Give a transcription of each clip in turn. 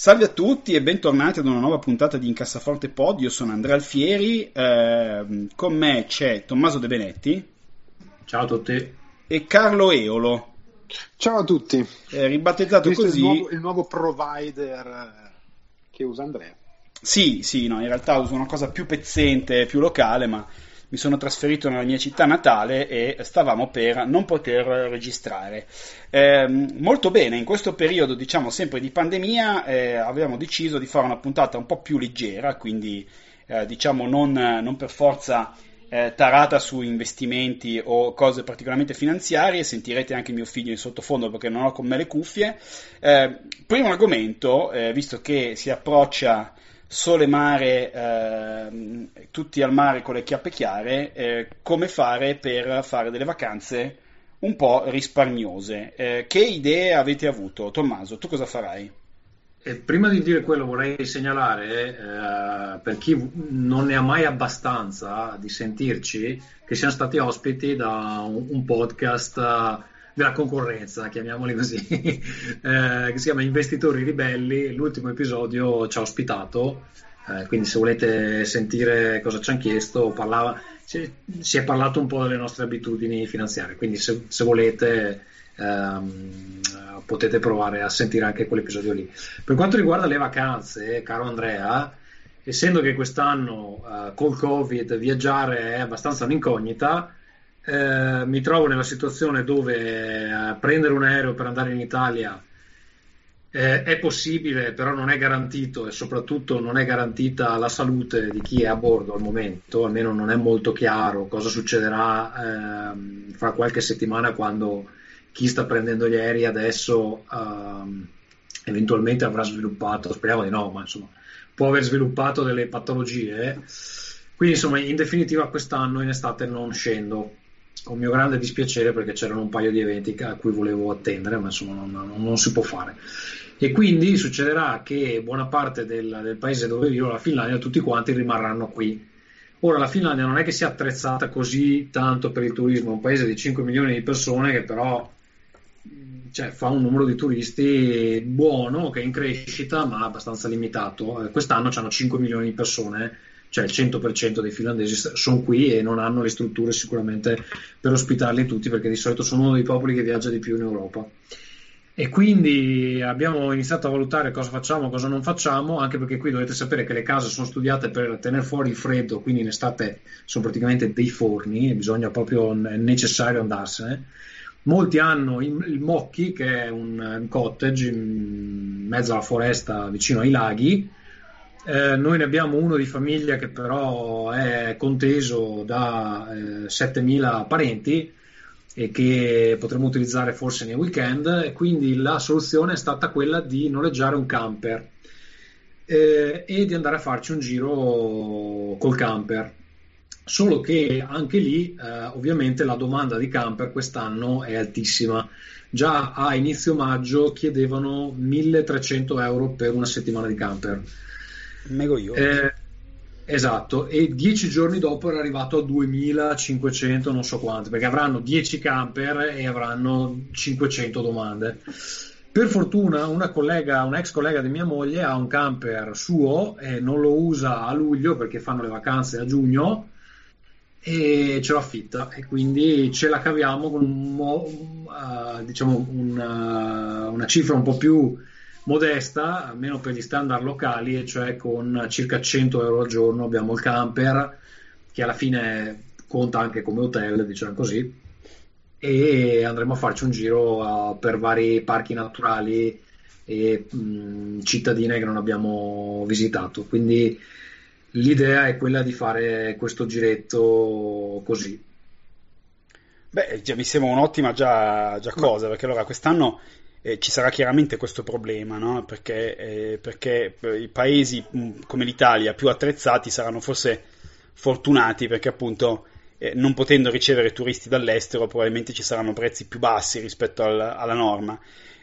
Salve a tutti e bentornati ad una nuova puntata di Incassaforte Pod. Io sono Andrea Alfieri, eh, con me c'è Tommaso De Benetti. Ciao a tutti. E Carlo Eolo. Ciao a tutti. Eh, ribattezzato Questo così. È il nuovo, il nuovo provider eh, che usa Andrea. Sì, sì, no, in realtà uso una cosa più pezzente, più locale, ma mi sono trasferito nella mia città natale e stavamo per non poter registrare. Eh, molto bene, in questo periodo, diciamo sempre di pandemia, eh, avevamo deciso di fare una puntata un po' più leggera, quindi eh, diciamo non, non, per forza eh, tarata su investimenti o cose particolarmente finanziarie, sentirete anche mio figlio in sottofondo perché non ho con me le cuffie. Eh, primo argomento, eh, visto che si approccia sole mare, eh, tutti al mare con le chiappe chiare, eh, come fare per fare delle vacanze un po' risparmiose. Eh, che idee avete avuto? Tommaso, tu cosa farai? E prima di dire quello vorrei segnalare, eh, per chi non ne ha mai abbastanza di sentirci, che siamo stati ospiti da un, un podcast della concorrenza, chiamiamoli così, eh, che si chiama Investitori Ribelli. L'ultimo episodio ci ha ospitato, eh, quindi se volete sentire cosa ci hanno chiesto, parlava, si, si, è parlato un po' delle nostre abitudini finanziarie, quindi se, se volete ehm, potete provare a sentire anche quell'episodio lì. Per quanto riguarda le vacanze, caro Andrea, essendo che quest'anno eh, col Covid viaggiare è abbastanza un'incognita, eh, mi trovo nella situazione dove eh, prendere un aereo per andare in Italia eh, è possibile, però non è garantito e soprattutto non è garantita la salute di chi è a bordo al momento, almeno non è molto chiaro cosa succederà ehm, fra qualche settimana quando chi sta prendendo gli aerei adesso ehm, eventualmente avrà sviluppato, speriamo di no, ma insomma può aver sviluppato delle patologie. Quindi insomma in definitiva quest'anno in estate non scendo con mio grande dispiacere perché c'erano un paio di eventi a cui volevo attendere, ma insomma non, non, non si può fare. E quindi succederà che buona parte del, del, paese dove vivo, la Finlandia, tutti quanti rimarranno qui. Ora, la Finlandia non è che sia attrezzata così tanto per il turismo, è un paese di 5 milioni di persone che però cioè, fa un numero di turisti buono, che è in crescita, ma abbastanza limitato. Quest'anno hanno 5 milioni di persone cioè il 100% dei finlandesi sono qui e non hanno le strutture sicuramente per ospitarli tutti perché di solito sono uno dei popoli che viaggia di più in Europa. E quindi abbiamo iniziato a valutare cosa facciamo, cosa non facciamo, anche perché qui dovete sapere che le case sono studiate per tenere fuori il freddo, quindi in estate sono praticamente dei forni e bisogna proprio, è necessario andarsene. Molti hanno il, Mocchi, che è un cottage in mezzo alla foresta vicino ai laghi, eh, noi ne abbiamo uno di famiglia che però è conteso da eh, 7.000 parenti e che potremmo utilizzare forse nei weekend e quindi la soluzione è stata quella di noleggiare un camper eh, e di andare a farci un giro col camper. Solo che anche lì eh, ovviamente la domanda di camper quest'anno è altissima. Già a inizio maggio chiedevano 1300 euro per una settimana di camper. Eh, esatto, e dieci giorni dopo era arrivato a 2500, non so quanto, perché avranno 10 camper e avranno 500 domande. Per fortuna una collega, un ex collega di mia moglie ha un camper suo e non lo usa a luglio perché fanno le vacanze a giugno e ce lo affitta e quindi ce la caviamo con un, uh, diciamo una, una cifra un po' più modesta, almeno per gli standard locali, e cioè con circa 100 euro al giorno abbiamo il camper, che alla fine conta anche come hotel, diciamo così, e andremo a farci un giro uh, per vari parchi naturali e mh, cittadine che non abbiamo visitato. Quindi l'idea è quella di fare questo giretto così. Beh, già, mi sembra un'ottima già, già cosa, perché allora quest'anno eh, ci sarà chiaramente questo problema, no? perché, eh, perché i paesi mh, come l'Italia più attrezzati saranno forse fortunati perché appunto eh, non potendo ricevere turisti dall'estero probabilmente ci saranno prezzi più bassi rispetto al, alla norma,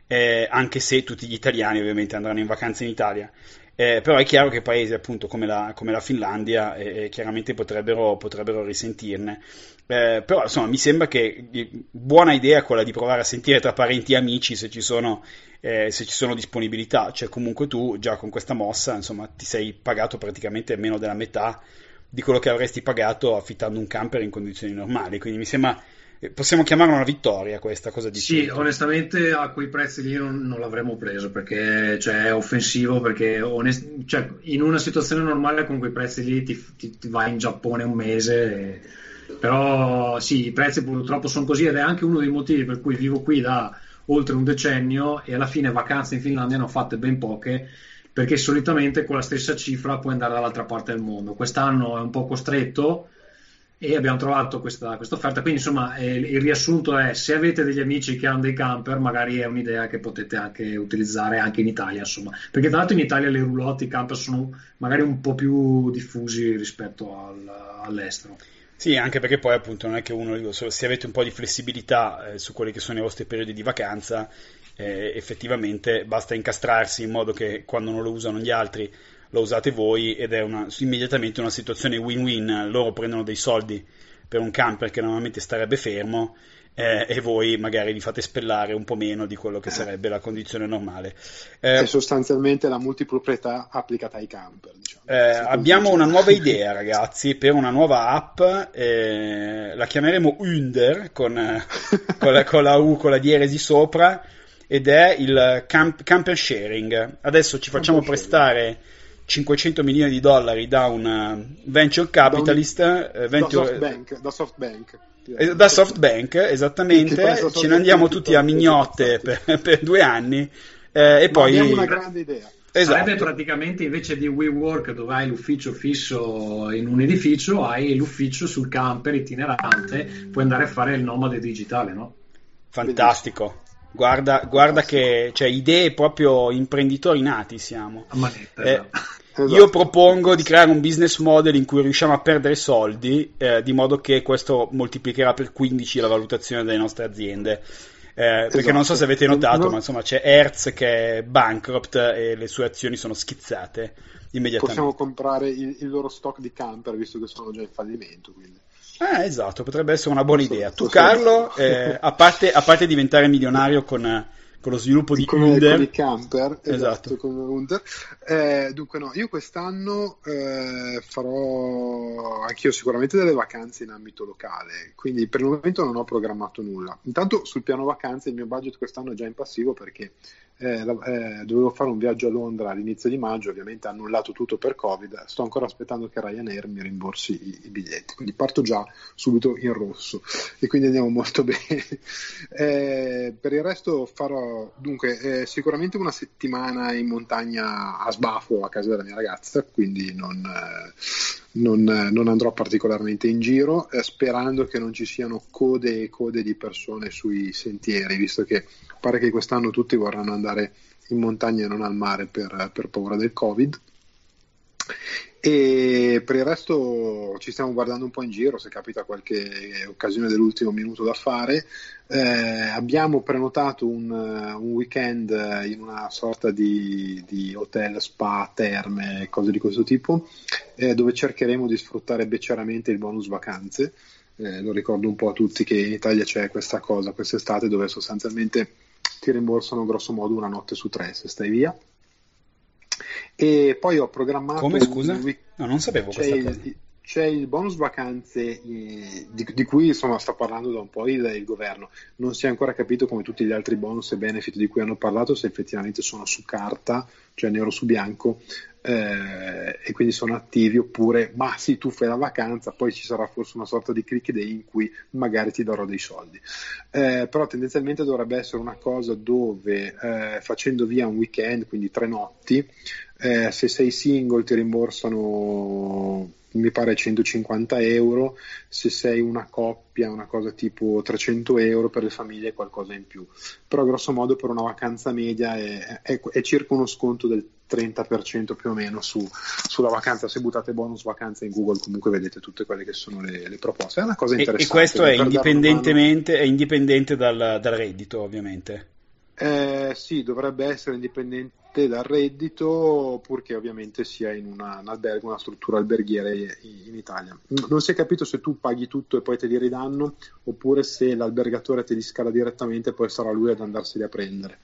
eh, anche se tutti gli italiani ovviamente andranno in vacanza in Italia. Eh, però è chiaro che paesi appunto come la, come la Finlandia eh, eh chiaramente potrebbero, potrebbero risentirne. Eh, però insomma mi sembra che buona idea quella di provare a sentire tra parenti e amici se ci sono, eh, se ci sono disponibilità, cioè comunque tu già con questa mossa insomma ti sei pagato praticamente meno della metà di quello che avresti pagato affittando un camper in condizioni normali, quindi mi sembra eh, possiamo chiamarla una vittoria questa cosa di Sì, onestamente a quei prezzi lì non, non l'avremmo preso perché cioè, è offensivo perché onest- cioè, in una situazione normale con quei prezzi lì ti, ti, ti vai in Giappone un mese e... però sì, i prezzi purtroppo sono così ed è anche uno dei motivi per cui vivo qui da oltre un decennio e alla fine vacanze in Finlandia ne ho fatte ben poche perché solitamente con la stessa cifra puoi andare dall'altra parte del mondo. Quest'anno è un po' costretto e abbiamo trovato questa, questa offerta. Quindi, insomma, eh, il riassunto è: se avete degli amici che hanno dei camper, magari è un'idea che potete anche utilizzare anche in Italia. Insomma, perché tra l'altro in Italia le roulotte, i camper sono magari un po' più diffusi rispetto al, all'estero. Sì, anche perché poi appunto non è che uno, se avete un po' di flessibilità eh, su quelli che sono i vostri periodi di vacanza, eh, effettivamente basta incastrarsi in modo che quando non lo usano gli altri lo usate voi ed è una, immediatamente una situazione win-win, loro prendono dei soldi per un camper che normalmente starebbe fermo eh, e voi magari vi fate spellare un po' meno di quello che sarebbe la condizione normale. Eh, è sostanzialmente la multiproprietà applicata ai camper. Diciamo. Eh, abbiamo una nuova idea, ragazzi, per una nuova app, eh, la chiameremo Under con, con, la, con la U con la dieresi sopra ed è il camp- camper sharing. Adesso ci facciamo camper prestare sharing. 500 milioni di dollari da un uh, venture capitalist da, un, uh, venture, da SoftBank, da SoftBank. Eh, da SoftBank, esattamente, ce ne andiamo tutti a mignotte per, per due anni eh, e Ma poi... Abbiamo una grande idea. Esatto. Sarebbe praticamente invece di WeWork dove hai l'ufficio fisso in un edificio, hai l'ufficio sul camper itinerante, puoi andare a fare il nomade digitale, no? Fantastico. Guarda, guarda che cioè, idee proprio imprenditori nati siamo. Manetta, eh, esatto. Io propongo di creare un business model in cui riusciamo a perdere soldi, eh, di modo che questo moltiplicherà per 15 la valutazione delle nostre aziende. Eh, perché non so se avete esatto. notato, no. ma insomma c'è Hertz che è bankrupt e le sue azioni sono schizzate immediatamente. Possiamo comprare il, il loro stock di camper visto che sono già in fallimento. Quindi. Eh, esatto, potrebbe essere una buona idea. Tu, Carlo, eh, a, parte, a, parte, diventare milionario con, con lo sviluppo di come, Under, con i camper, esatto, esatto. con Under. Eh, dunque, no, io quest'anno eh, farò anch'io sicuramente delle vacanze in ambito locale, quindi per il momento non ho programmato nulla. Intanto sul piano vacanze il mio budget quest'anno è già in passivo perché eh, eh, dovevo fare un viaggio a Londra all'inizio di maggio, ovviamente annullato tutto per Covid, sto ancora aspettando che Ryanair mi rimborsi i, i biglietti, quindi parto già subito in rosso e quindi andiamo molto bene. Eh, per il resto farò dunque eh, sicuramente una settimana in montagna a sbafo a casa della mia ragazza, quindi non, eh, non, non andrò particolarmente in giro, eh, sperando che non ci siano code e code di persone sui sentieri, visto che pare che quest'anno tutti vorranno andare in montagna e non al mare per, per paura del Covid. E per il resto ci stiamo guardando un po' in giro se capita qualche occasione dell'ultimo minuto da fare. Eh, abbiamo prenotato un, un, weekend in una sorta di, di, hotel, spa, terme, cose di questo tipo, eh, dove cercheremo di sfruttare becceramente il bonus vacanze. Eh, lo ricordo un po' a tutti che in Italia c'è questa cosa quest'estate dove sostanzialmente ti rimborsano grosso modo una notte su tre se stai via. E poi ho programmato. Come scusa? Un... No, non sapevo c'è questa il. C'è il bonus vacanze eh, di, di, cui insomma, sta parlando da un po' il, il, governo. Non si è ancora capito come tutti gli altri bonus e benefit di cui hanno parlato se effettivamente sono su carta, cioè nero su bianco, eh, e quindi sono attivi oppure ma sì tu fai la vacanza poi ci sarà forse una sorta di click day in cui magari ti darò dei soldi. Eh, però tendenzialmente dovrebbe essere una cosa dove eh, facendo via un weekend quindi tre notti eh, se sei single ti rimborsano mi pare 150 euro, se sei una coppia una cosa tipo 300 euro, per le famiglie qualcosa in più, però grosso modo per una vacanza media è, è, è circa uno sconto del 30% più o meno su, sulla vacanza, se buttate bonus vacanza in Google comunque vedete tutte quelle che sono le, le proposte, è una cosa interessante. E, e questo è indipendentemente, è indipendente dal, dal reddito ovviamente? Eh, sì, dovrebbe essere indipendente dal reddito, purché ovviamente sia in una, un albergo, una struttura alberghiera in Italia. Non si è capito se tu paghi tutto e poi te li ridanno, oppure se l'albergatore te li scala direttamente e poi sarà lui ad andarseli a prendere.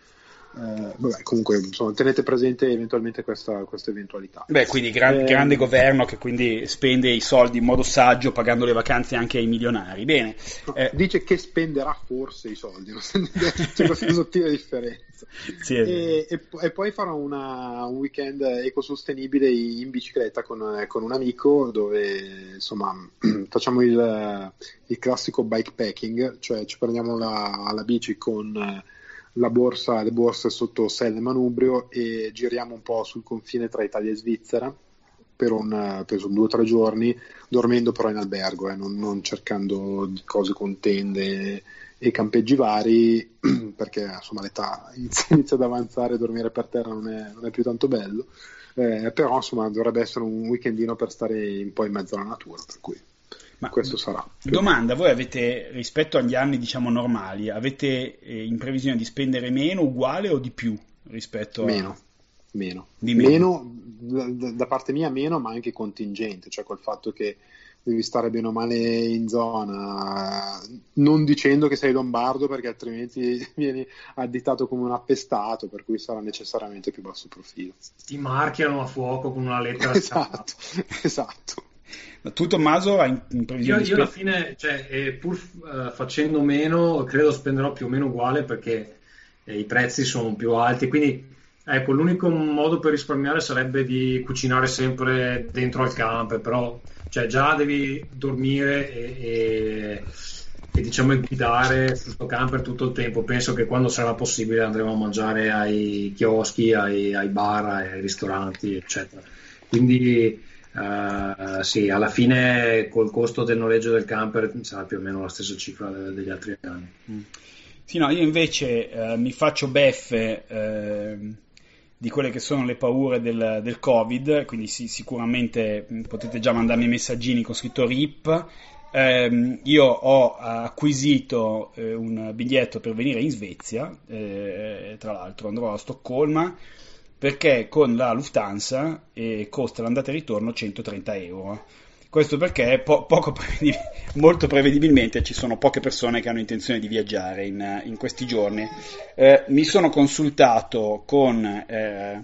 Eh, vabbè, comunque insomma, tenete presente eventualmente questa, questa eventualità. Beh, quindi gran, eh, grande governo che quindi spende i soldi in modo saggio pagando le vacanze anche ai milionari. Bene. No, eh, dice che spenderà forse i soldi, c'è questa sottile differenza. Sì, e, e, e, poi farò una, un weekend ecosostenibile in bicicletta con, con un amico dove insomma facciamo il, il classico bikepacking, cioè ci prendiamo la, la bici con la borsa, le borse sotto Selle Manubrio e giriamo un po' sul confine tra Italia e Svizzera per, un, per due o tre giorni, dormendo però in albergo, eh, non, non, cercando cose con tende e campeggi vari, perché insomma l'età inizia, ad avanzare, dormire per terra non è, non è più tanto bello, eh, però insomma dovrebbe essere un weekendino per stare un po' in mezzo alla natura, per cui ma questo sarà. Domanda, voi avete, rispetto agli anni diciamo normali, avete eh, in previsione di spendere meno, uguale o di più rispetto meno. a... Meno. Di meno. meno da, da, parte mia meno, ma anche contingente, cioè col fatto che devi stare bene o male in zona, non dicendo che sei lombardo perché altrimenti vieni additato come un appestato, per cui sarà necessariamente più basso profilo. Ti marchiano a fuoco con una lettera. esatto, esatto. Tu Tommaso hai in previsione io, io alla fine, cioè, eh, pur uh, facendo meno, credo spenderò più o meno uguale perché eh, i prezzi sono più alti, quindi ecco, l'unico modo per risparmiare sarebbe di cucinare sempre dentro al camper, però cioè, già devi dormire e, e, e diciamo guidare questo camper tutto il tempo. Penso che quando sarà possibile andremo a mangiare ai chioschi, ai, ai bar, ai ristoranti, eccetera. Quindi Uh, sì, alla fine col costo del noleggio del camper sarà più o meno la stessa cifra degli altri anni. Mm. Sì, no, io invece uh, mi faccio beffe uh, di quelle che sono le paure del, del Covid, quindi sì, sicuramente mm, potete già mandarmi messaggini con scritto RIP. Um, io ho acquisito un biglietto per venire in Svezia, tra l'altro andrò a Stoccolma perché con la Lufthansa eh, costa l'andata e ritorno 130 euro. Questo perché po- prevedibil- molto prevedibilmente ci sono poche persone che hanno intenzione di viaggiare in, in questi giorni. Eh, mi sono consultato con eh,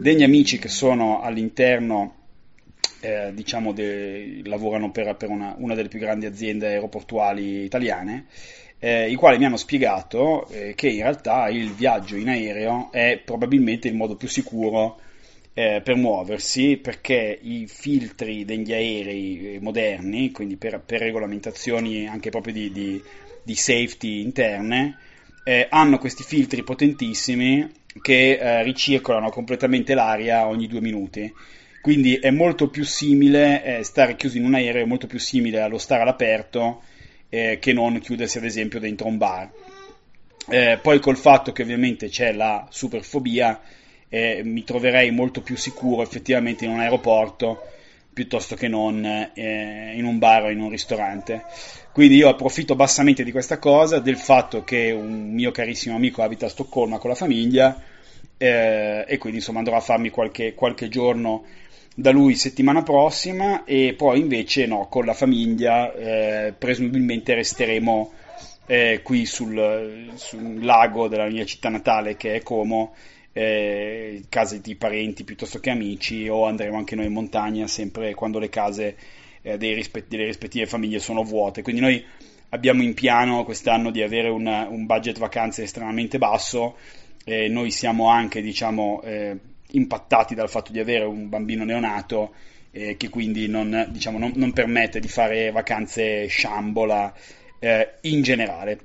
degli amici che sono all'interno, eh, diciamo, de- lavorano per, per una, una delle più grandi aziende aeroportuali italiane eh, i quali mi hanno spiegato eh, che in realtà il viaggio in aereo è probabilmente il modo più sicuro eh, per muoversi perché i filtri degli aerei eh, moderni, quindi per, per regolamentazioni anche proprio di, di, di safety interne, eh, hanno questi filtri potentissimi che eh, ricircolano completamente l'aria ogni due minuti. Quindi è molto più simile stare chiusi in un aereo è molto più simile allo stare all'aperto eh, che non chiudersi ad esempio dentro un bar. Eh, poi col fatto che ovviamente c'è la superfobia, eh, mi troverei molto più sicuro effettivamente in un aeroporto piuttosto che non eh, in un bar o in un ristorante. Quindi io approfitto bassamente di questa cosa, del fatto che un mio carissimo amico abita a Stoccolma con la famiglia eh, e quindi insomma andrò a farmi qualche, qualche giorno da lui settimana prossima e poi invece no, con la famiglia eh, presumibilmente resteremo eh, qui sul, sul, lago della mia città natale che è Como, eh, case di parenti piuttosto che amici o andremo anche noi in montagna sempre quando le case eh, rispett- delle rispettive famiglie sono vuote. Quindi noi abbiamo in piano quest'anno di avere un, un budget vacanze estremamente basso. noi siamo anche, diciamo, eh, impattati dal fatto di avere un bambino neonato eh, che quindi non, diciamo, non, non, permette di fare vacanze sciambola eh, in generale.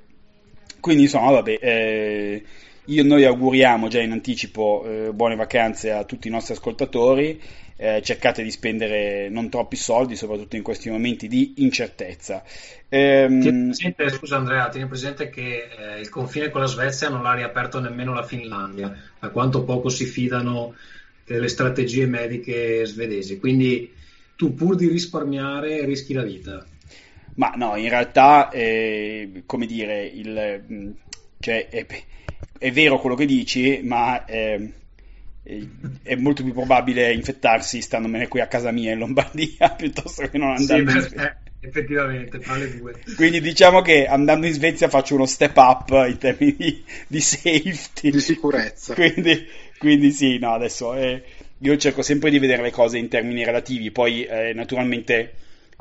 Quindi insomma, vabbè, eh, io, noi auguriamo già in anticipo eh, buone vacanze a tutti i nostri ascoltatori. Eh, cercate di spendere non troppi soldi, soprattutto in questi momenti di incertezza. Ehm... Tieni presente, scusa Andrea, tieni presente che eh, il confine con la Svezia non l'ha riaperto nemmeno la Finlandia, a quanto poco si fidano delle strategie mediche svedesi. Quindi tu pur di risparmiare rischi la vita. Ma no, in realtà, eh, come dire, il, mm, cioè, è, è, vero quello che dici, ma eh, è molto più probabile infettarsi standomene qui a casa mia in Lombardia piuttosto che non andando sì, in Svezia. Eh, effettivamente, tra le due. Quindi diciamo che andando in Svezia faccio uno step up in termini di, di safety. Di sicurezza. Quindi, quindi sì, no, adesso eh, io cerco sempre di vedere le cose in termini relativi, poi eh, naturalmente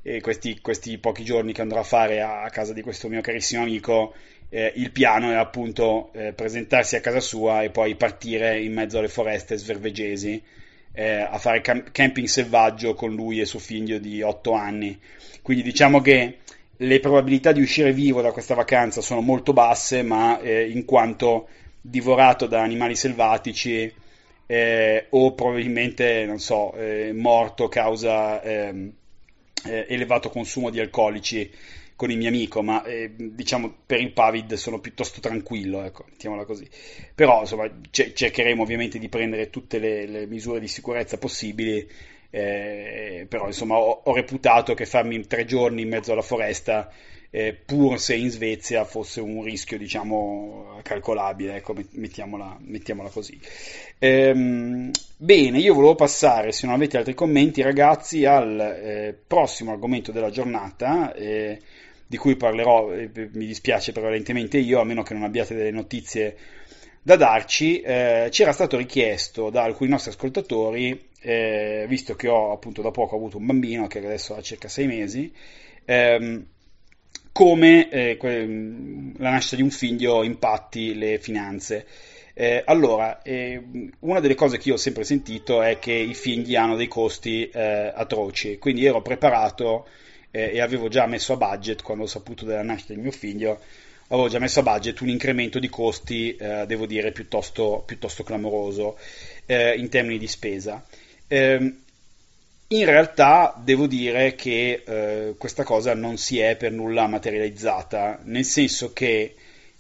eh, questi, questi, pochi giorni che andrò a fare a, a casa di questo mio carissimo amico, eh, il piano è appunto eh, presentarsi a casa sua e poi partire in mezzo alle foreste svervegesi eh, a fare cam- camping selvaggio con lui e suo figlio di 8 anni. Quindi diciamo che le probabilità di uscire vivo da questa vacanza sono molto basse, ma eh, in quanto divorato da animali selvatici eh, o probabilmente, non so, eh, morto causa ehm, eh, elevato consumo di alcolici con il mio amico, ma eh, diciamo per il Pavid sono piuttosto tranquillo, ecco, mettiamola così. Però insomma c- cercheremo ovviamente di prendere tutte le, le misure di sicurezza possibili, eh, però insomma ho, ho reputato che farmi tre giorni in mezzo alla foresta eh, pur se in Svezia fosse un rischio diciamo calcolabile, ecco, mettiamola, mettiamola così. Ehm, bene, io volevo passare, se non avete altri commenti ragazzi, al eh, prossimo argomento della giornata. Eh, di cui parlerò, eh, mi dispiace prevalentemente io, a meno che non abbiate delle notizie da darci, eh, ci era stato richiesto da alcuni nostri ascoltatori, eh, visto che ho appunto da poco avuto un bambino che adesso ha circa sei mesi, ehm, come eh, la nascita di un figlio impatti le finanze. Eh, allora, eh, una delle cose che io ho sempre sentito è che i figli hanno dei costi eh, atroci, quindi ero preparato eh, e avevo già messo a budget, quando ho saputo della nascita del mio figlio, avevo già messo a budget un incremento di costi, eh, devo dire, piuttosto, piuttosto clamoroso in termini di spesa. Eh, in realtà devo dire che eh, questa cosa non si è per nulla materializzata, nel senso che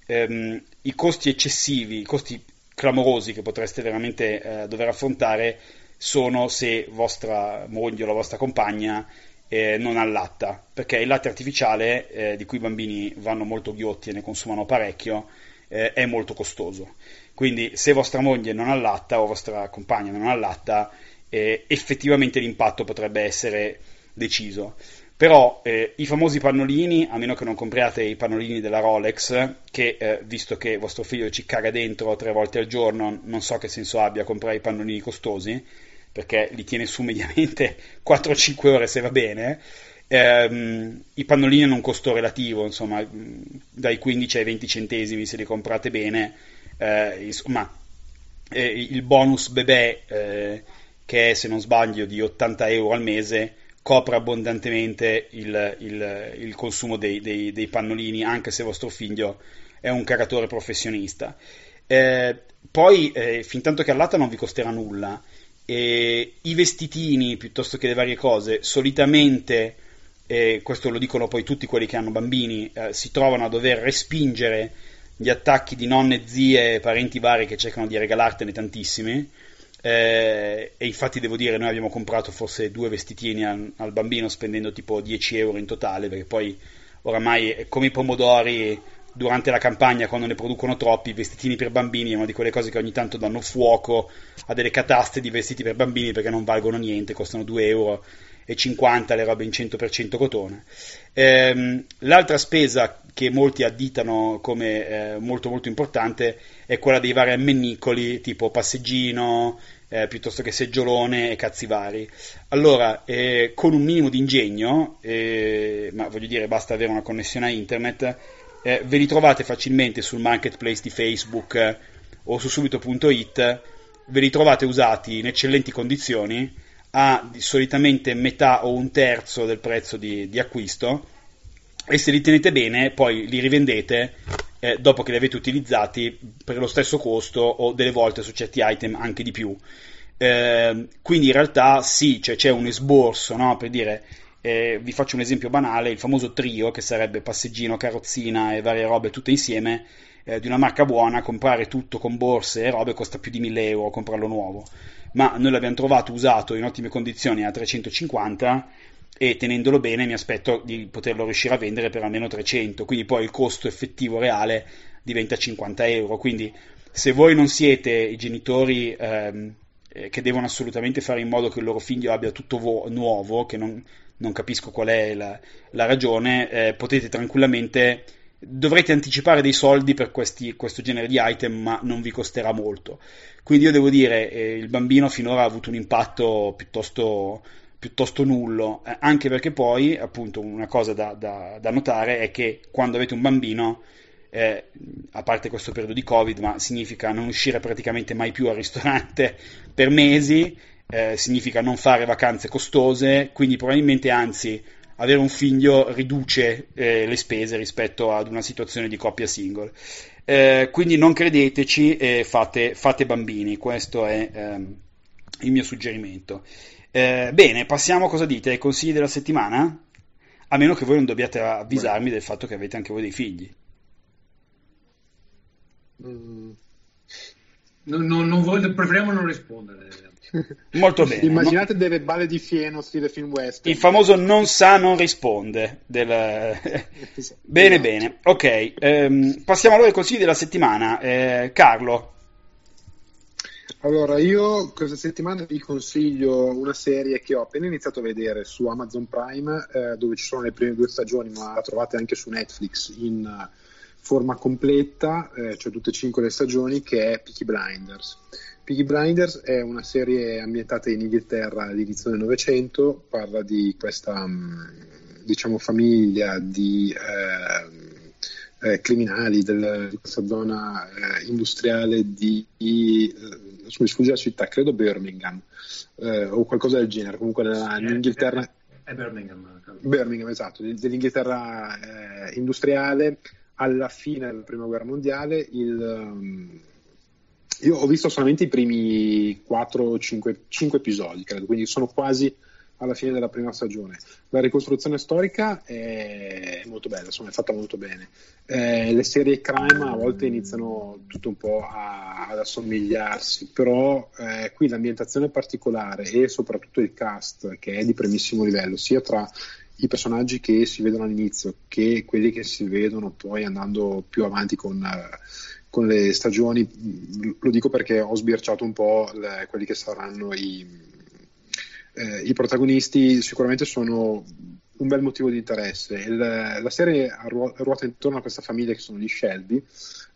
ehm, i costi eccessivi, i costi clamorosi che potreste veramente eh, dover affrontare sono se vostra moglie o la vostra compagna eh, non allatta, perché il latte artificiale, eh, di cui i bambini vanno molto ghiotti e ne consumano parecchio, eh, è molto costoso. Quindi se vostra moglie non allatta o vostra compagna non allatta, eh, effettivamente l'impatto potrebbe essere deciso. Però eh, i famosi pannolini, a meno che non compriate i pannolini della Rolex, che eh, visto che vostro figlio ci caga dentro tre volte al giorno, non so che senso abbia comprare i pannolini costosi, perché li tiene su mediamente 4-5 ore se va bene. Ehm, I pannolini hanno un costo relativo, insomma, dai 15 ai 20 centesimi se li comprate bene. Eh, insomma, eh, il bonus bebè eh, che è se non sbaglio di 80 euro al mese, copre abbondantemente il, il, il consumo dei, dei, dei, pannolini, anche se vostro figlio è un caratore professionista. Eh, poi, eh, fin tanto che all'atta non vi costerà nulla, eh, i vestitini piuttosto che le varie cose, solitamente, eh, questo lo dicono poi tutti quelli che hanno bambini, eh, si trovano a dover respingere gli attacchi di nonne, zie parenti vari che cercano di regalartene tantissimi. Eh, e infatti devo dire, noi abbiamo comprato forse due vestitini al, al, bambino spendendo tipo 10 euro in totale, perché poi oramai come i pomodori durante la campagna, quando ne producono troppi, vestitini per bambini è una di quelle cose che ogni tanto danno fuoco a delle cataste di vestiti per bambini perché non valgono niente, costano 2 euro e 50 le robe in 100% cotone. Ehm, l'altra spesa che molti additano come eh, molto molto importante è quella dei vari ammennicoli tipo passeggino, eh, piuttosto che seggiolone e cazzi vari. Allora, eh, con un minimo di ingegno, eh, ma voglio dire basta avere una connessione a internet, eh, ve li trovate facilmente sul marketplace di Facebook eh, o su subito.it, ve li trovate usati in eccellenti condizioni a solitamente metà o un terzo del prezzo di, di acquisto e se li tenete bene poi li rivendete eh, dopo che li avete utilizzati per lo stesso costo o delle volte su certi item anche di più. Eh, quindi in realtà sì, cioè c'è un esborso, no? per dire, eh, vi faccio un esempio banale, il famoso trio che sarebbe passeggino, carrozzina e varie robe tutte insieme, eh, di una marca buona, comprare tutto con borse e robe costa più di 1000 euro comprarlo nuovo, ma noi l'abbiamo trovato usato in ottime condizioni a 350 e tenendolo bene mi aspetto di poterlo riuscire a vendere per almeno 300, quindi poi il costo effettivo reale diventa 50 euro, quindi se voi non siete i genitori ehm, eh, che devono assolutamente fare in modo che il loro figlio abbia tutto vo- nuovo, che non, non, capisco qual è la, la ragione, eh, potete tranquillamente dovrete anticipare dei soldi per questi, questo genere di item, ma non vi costerà molto. Quindi io devo dire, eh, il bambino finora ha avuto un impatto piuttosto, piuttosto nullo, eh, anche perché poi, appunto, una cosa da, da, da, notare è che quando avete un bambino, eh, a parte questo periodo di Covid, ma significa non uscire praticamente mai più al ristorante per mesi, eh, significa non fare vacanze costose, quindi probabilmente anzi avere un figlio riduce eh, le spese rispetto ad una situazione di coppia single. Eh, quindi non credeteci e fate, fate bambini, questo è ehm, il mio suggerimento. Eh, bene, passiamo, cosa dite, ai consigli della settimana? A meno che voi non dobbiate avvisarmi del fatto che avete anche voi dei figli. Mm. Non, non, non voglio, preferiamo non rispondere. Molto bene. Immaginate delle balle di fieno stile film west. Il famoso non sa, non risponde. Del... bene, bene. Ok, ehm, passiamo allora ai consigli della settimana. Eh, Carlo. Allora, io questa settimana vi consiglio una serie che ho appena iniziato a vedere su Amazon Prime, eh, dove ci sono le prime due stagioni, ma la trovate anche su Netflix in uh, forma completa, eh, cioè tutte e cinque le stagioni, che è Peaky Blinders. Peaky Blinders è una serie ambientata in Inghilterra all'inizio del Novecento, parla di questa mm, diciamo, famiglia di eh, eh, criminali del, di questa zona eh, industriale di, di eh, mi sfugge la città, credo Birmingham eh, o qualcosa del genere, comunque nella, in Inghilterra. È Birmingham. Birmingham, esatto, dell'Inghilterra eh, industriale alla fine della prima guerra mondiale il um, io ho visto solamente i primi 4 5, 5 episodi, credo, quindi sono quasi alla fine della prima stagione. La ricostruzione storica è molto bella, insomma, è fatta molto bene. Eh, le serie crime a volte iniziano tutto un po' a, ad assomigliarsi, però eh, qui l'ambientazione particolare e soprattutto il cast che è di primissimo livello, sia tra i personaggi che si vedono all'inizio che quelli che si vedono poi andando più avanti con... Uh, con le stagioni, lo dico perché ho sbirciato un po' le, quelli che saranno i, eh, i, protagonisti, sicuramente sono un bel motivo di interesse. Il, la serie ruota intorno a questa famiglia che sono gli Shelby,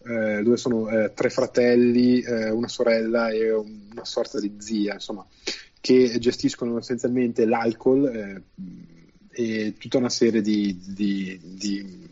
eh, dove sono eh, tre fratelli, eh, una sorella e una sorta di zia, insomma, che gestiscono essenzialmente l'alcol eh, e tutta una serie di, di, di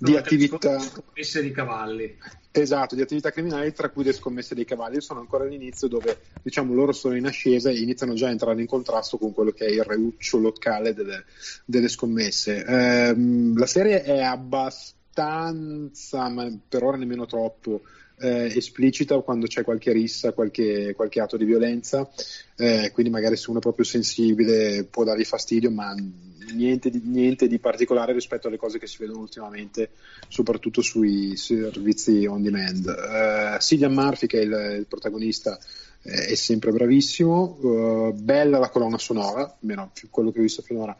di attività scommesse di cavalli. Esatto di attività criminali tra cui le scommesse dei cavalli. Io sono ancora all'inizio dove diciamo loro sono in ascesa e iniziano già a entrare in contrasto con quello che è il reuccio locale delle, delle scommesse. Ehm, la serie è abbastanza ma per ora nemmeno troppo eh, esplicita quando c'è qualche rissa, qualche, qualche atto di violenza, eh, quindi magari se uno è proprio sensibile può dargli fastidio, ma niente di, niente di, particolare rispetto alle cose che si vedono ultimamente, soprattutto sui servizi on demand. Uh, Cillian Murphy, che è il, il protagonista, eh, è sempre bravissimo, uh, bella la colonna sonora, almeno quello che ho visto finora,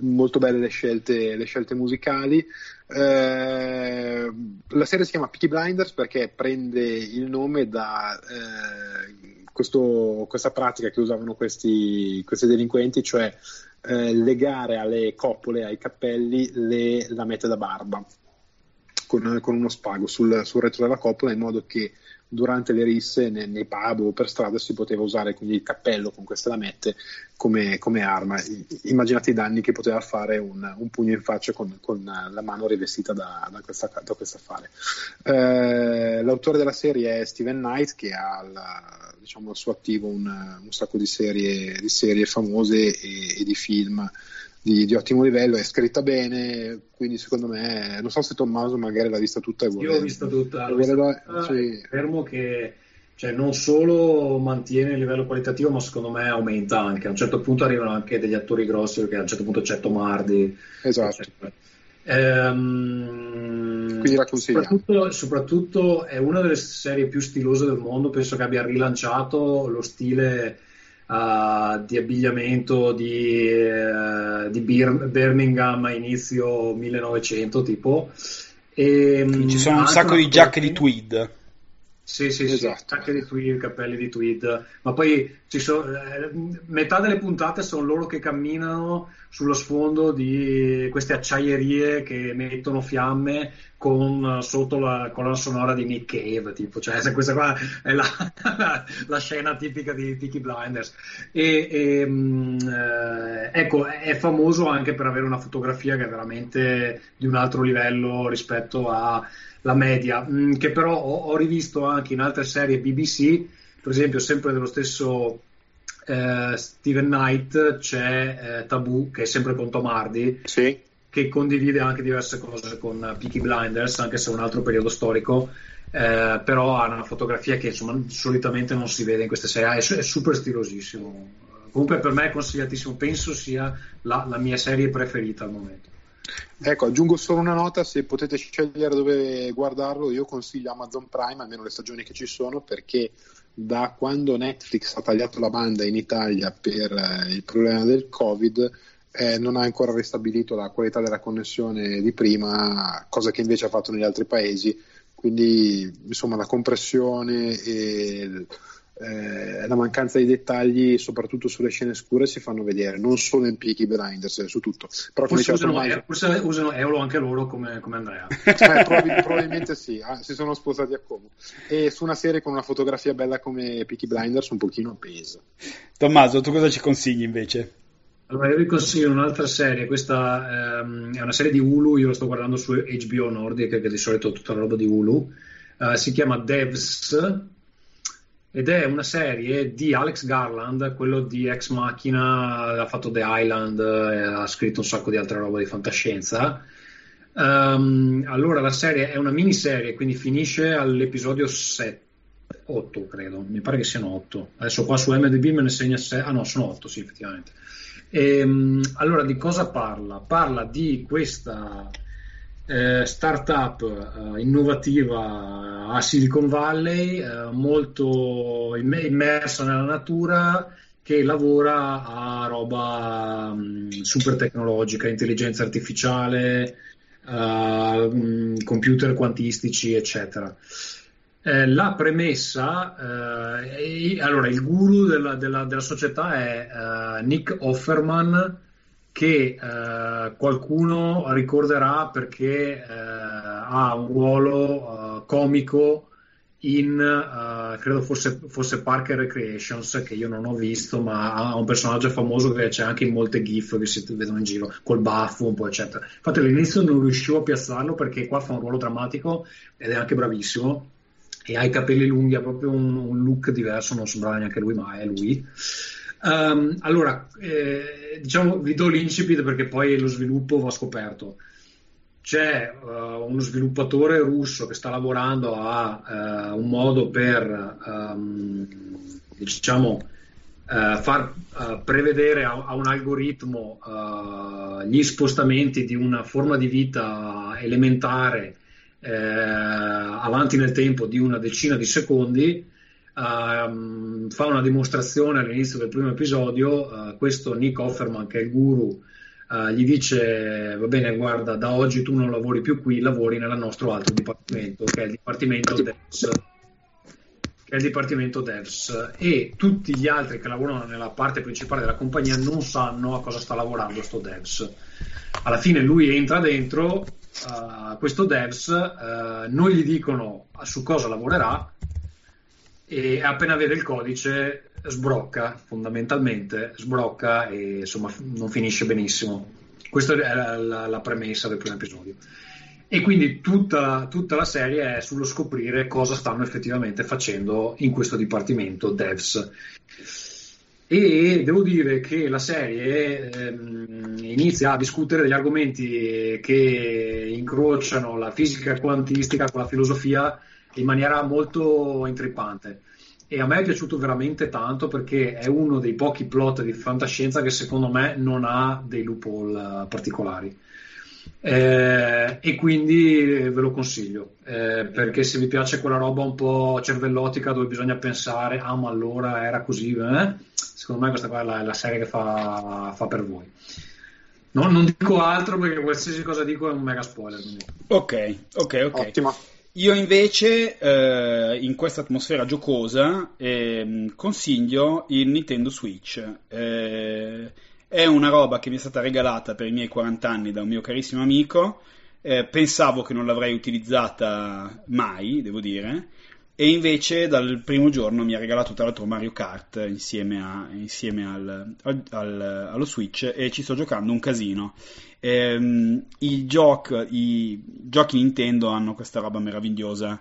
molto belle le scelte, le scelte musicali. Uh, la serie si chiama Peaky Blinders perché prende il nome da questo, questa pratica che usavano questi, questi delinquenti, cioè eh, legare alle coppole, ai cappelli, le lamette da barba con, con uno spago sul, sul, retro della coppola in modo che durante le risse nei, nei, pub o per strada si poteva usare quindi il cappello con queste lamette come, come arma. Immaginate i danni che poteva fare un, un pugno in faccia con, con, la mano rivestita da, da, questa, da questo affare. Eh, l'autore della serie è Steven Knight che ha la, diciamo, al suo attivo un, un sacco di serie, di serie famose e, e di film di, di, ottimo livello, è scritta bene, quindi secondo me, non so se Tommaso magari l'ha vista tutta vuole... Io l'ho vista tutta, vista tutta sì. fermo che cioè, non solo mantiene il livello qualitativo, ma secondo me aumenta anche. A un certo punto arrivano anche degli attori grossi, perché a un certo punto c'è Tomardi. Esatto. Ehm, Quindi la soprattutto, soprattutto è una delle serie più stilose del mondo, penso che abbia rilanciato lo stile uh, di abbigliamento di, uh, di Bir- Birmingham a inizio 1900 tipo. E, Ci sono un sacco di giacche di tweed. Sì, sì, esatto. sì, di tweed, cappelli di tweed, ma poi sono, eh, metà delle puntate sono loro che camminano sullo sfondo di queste acciaierie che mettono fiamme con sotto la colonna sonora di Nick Cave, tipo, cioè questa qua è la, la, la scena tipica di Peaky Blinders. E, e mm, eh, ecco, è famoso anche per avere una fotografia che è veramente di un altro livello rispetto alla media, mh, mm, che però ho, ho rivisto anche in altre serie BBC, per esempio sempre dello stesso eh, Steven Knight c'è eh, Tabù che è sempre con Tom Hardy sì. che condivide anche diverse cose con Peaky Blinders anche se è un altro periodo storico eh, però ha una fotografia che insomma solitamente non si vede in queste serie. È, è super stilosissimo. Comunque per me è consigliatissimo penso sia la, la mia serie preferita al momento Ecco, aggiungo solo una nota, se potete scegliere dove guardarlo, io consiglio Amazon Prime, almeno le stagioni che ci sono, perché da quando Netflix ha tagliato la banda in Italia per eh, il problema del Covid, eh, non ha ancora ristabilito la qualità della connessione di prima, cosa che invece ha fatto negli altri paesi. Quindi, insomma, la compressione e eh, la mancanza di dettagli, soprattutto sulle scene scure, si fanno vedere, non solo in Peaky Blinders, su tutto. Però forse, usano, ormai... forse usano Eolo anche loro come, come Andrea. Eh, probabil- probabilmente sì, ah, si sono sposati a Como. E su una serie con una fotografia bella come Peaky Blinders un pochino pesa. Tommaso, tu cosa ci consigli invece? Allora, io vi consiglio un'altra serie, questa ehm, è una serie di Hulu, io la sto guardando su HBO Nordic, che di solito è tutta la roba di Hulu, uh, si chiama Devs, ed è una serie di Alex Garland, quello di Ex Machina, ha fatto The Island, eh, ha scritto un sacco di altre roba di fantascienza. Um, allora la serie è una miniserie, quindi finisce all'episodio 7, 8 credo, mi pare che siano 8. Adesso qua su MDB me ne segna 6, ah no, sono 8 sì effettivamente. E, um, allora di cosa parla? Parla di questa eh, startup eh, innovativa a Silicon Valley, eh, molto immersa nella natura, che lavora a roba mh, mm, super tecnologica, intelligenza artificiale, uh, computer quantistici, eccetera. Eh, la premessa, eh, allora il guru della, della, della società è Nick Offerman, che eh, qualcuno ricorderà perché eh, ha un ruolo eh, comico in, eh, credo fosse, fosse Parker Recreations, che io non ho visto, ma ha un personaggio famoso che c'è anche in molte GIF che si vedono in giro, col baffo un po', eccetera. Infatti all'inizio non riuscivo a piazzarlo perché qua fa un ruolo drammatico ed è anche bravissimo e ha i capelli lunghi, ha proprio un, un look diverso, non sembrava neanche lui, ma è lui. Um, allora, eh, diciamo, vi do l'incipit perché poi lo sviluppo va scoperto. C'è uh, uno sviluppatore russo che sta lavorando a uh, un modo per, um, diciamo, uh, far prevedere a, a, un algoritmo gli spostamenti di una forma di vita elementare avanti nel tempo di una decina di secondi uh, fa una dimostrazione all'inizio del primo episodio, uh, questo Nick Offerman che è il guru uh, gli dice va bene guarda da oggi tu non lavori più qui, lavori nel nostro altro dipartimento che è il dipartimento Devs. Che è il dipartimento Devs. E tutti gli altri che lavorano nella parte principale della compagnia non sanno a cosa sta lavorando sto Devs. Alla fine lui entra dentro uh, questo Devs uh, non gli dicono su cosa lavorerà e appena vede il codice sbrocca fondamentalmente, sbrocca e insomma non finisce benissimo. Questa è la, la, la premessa del primo episodio. E quindi tutta, tutta, la serie è sullo scoprire cosa stanno effettivamente facendo in questo dipartimento devs. e devo dire che la serie ehm, inizia a discutere degli argomenti che incrociano la fisica quantistica con la filosofia in maniera molto intrippante e a me è piaciuto veramente tanto perché è uno dei pochi plot di fantascienza che secondo me non ha dei loophole particolari. Eh, e quindi ve lo consiglio eh, perché se vi piace quella roba un po' cervellotica dove bisogna pensare ah ma allora era così eh? secondo me questa qua è la, la serie che fa, fa per voi no, non dico altro perché qualsiasi cosa dico è un mega spoiler quindi. ok ok ok ottimo io invece, eh, in questa atmosfera giocosa, eh, consiglio il Nintendo Switch. Eh, è una roba che mi è stata regalata per i miei 40 anni da un mio carissimo amico. Eh, pensavo che non l'avrei utilizzata mai, devo dire. E invece dal primo giorno mi ha regalato tra l'altro Mario Kart insieme, a, insieme al, al, al, allo Switch e ci sto giocando un casino. Ehm, i, giochi, I giochi Nintendo hanno questa roba meravigliosa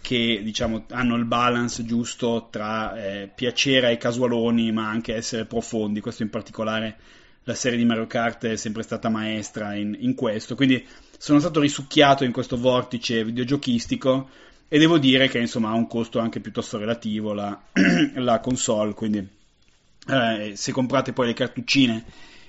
che diciamo hanno il balance giusto tra eh, piacere ai casualoni ma anche essere profondi. Questo in particolare la serie di Mario Kart è sempre stata maestra in, in questo. Quindi sono stato risucchiato in questo vortice videogiochistico e devo dire che insomma ha un costo anche piuttosto relativo la, la console. Quindi eh, se comprate poi le cartuccine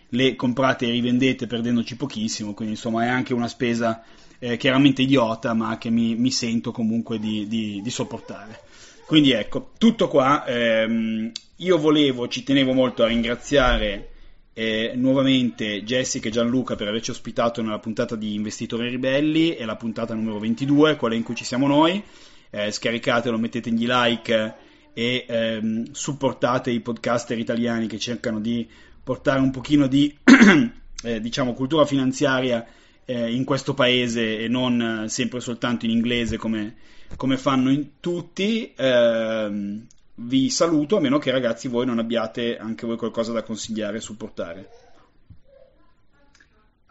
le comprate e rivendete perdendoci pochissimo. Quindi insomma è anche una spesa eh, chiaramente idiota, ma che mi, mi sento comunque di, di, di, sopportare. Quindi ecco, tutto qua. Ehm, io volevo, ci tenevo molto a ringraziare eh, nuovamente Jessica e Gianluca per averci ospitato nella puntata di Investitori Ribelli, è la puntata numero 22, quella in cui ci siamo noi. Eh, scaricatelo, mettetegli like e ehm, supportate i podcaster italiani che cercano di portare un pochino di eh, diciamo, cultura finanziaria eh, in questo paese e non eh, sempre soltanto in inglese come, come fanno in tutti. Eh, vi saluto, a meno che ragazzi voi non abbiate anche voi qualcosa da consigliare e supportare.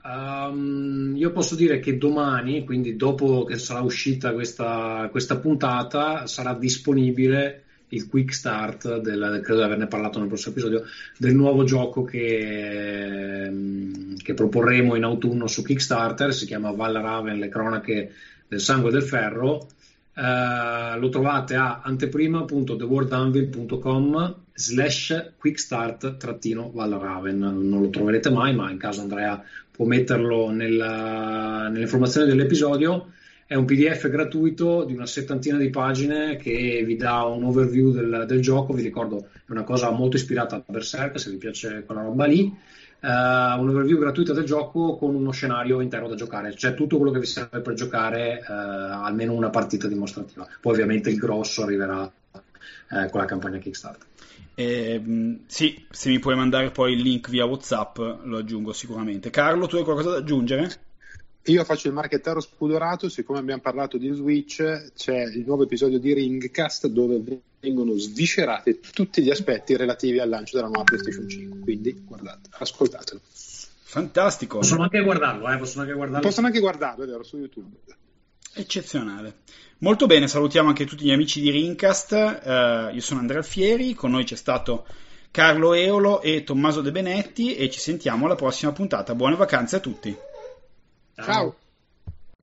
Um, io posso dire che domani, quindi dopo che sarà uscita questa, questa puntata, sarà disponibile il quick start, del, credo di averne parlato nel prossimo episodio, del nuovo gioco che, che proporremo in autunno su Kickstarter, si chiama Valraven, le cronache del sangue e del ferro. Uh, lo trovate a anteprima.theworldanvil.com slash quickstart trattino Valraven non lo troverete mai ma in caso Andrea può metterlo nella, nelle informazioni dell'episodio è un PDF gratuito di una settantina di pagine che vi dà un overview del, del gioco. Vi ricordo, è una cosa molto ispirata a Berserk, se vi piace quella roba lì. Uh, un overview gratuito del gioco con uno scenario intero da giocare, cioè tutto quello che vi serve per giocare uh, almeno una partita dimostrativa. Poi ovviamente il grosso arriverà uh, con la campagna Kickstarter. Eh, sì, se mi puoi mandare poi il link via WhatsApp lo aggiungo sicuramente. Carlo, tu hai qualcosa da aggiungere? Io faccio il marchettaro spudorato, siccome abbiamo parlato di Switch, c'è il nuovo episodio di Ringcast dove vengono sviscerati tutti gli aspetti relativi al lancio della nuova PlayStation 5. Quindi guardate, ascoltatelo. Fantastico. Possono anche guardarlo, eh? Possono anche guardarlo. Possono anche guardarlo, è vero, su YouTube. Eccezionale. Molto bene, salutiamo anche tutti gli amici di Ringcast. Uh, io sono Andrea Alfieri, con noi c'è stato Carlo Eolo e Tommaso De Benetti e ci sentiamo alla prossima puntata. Buone vacanze a tutti. Ciao.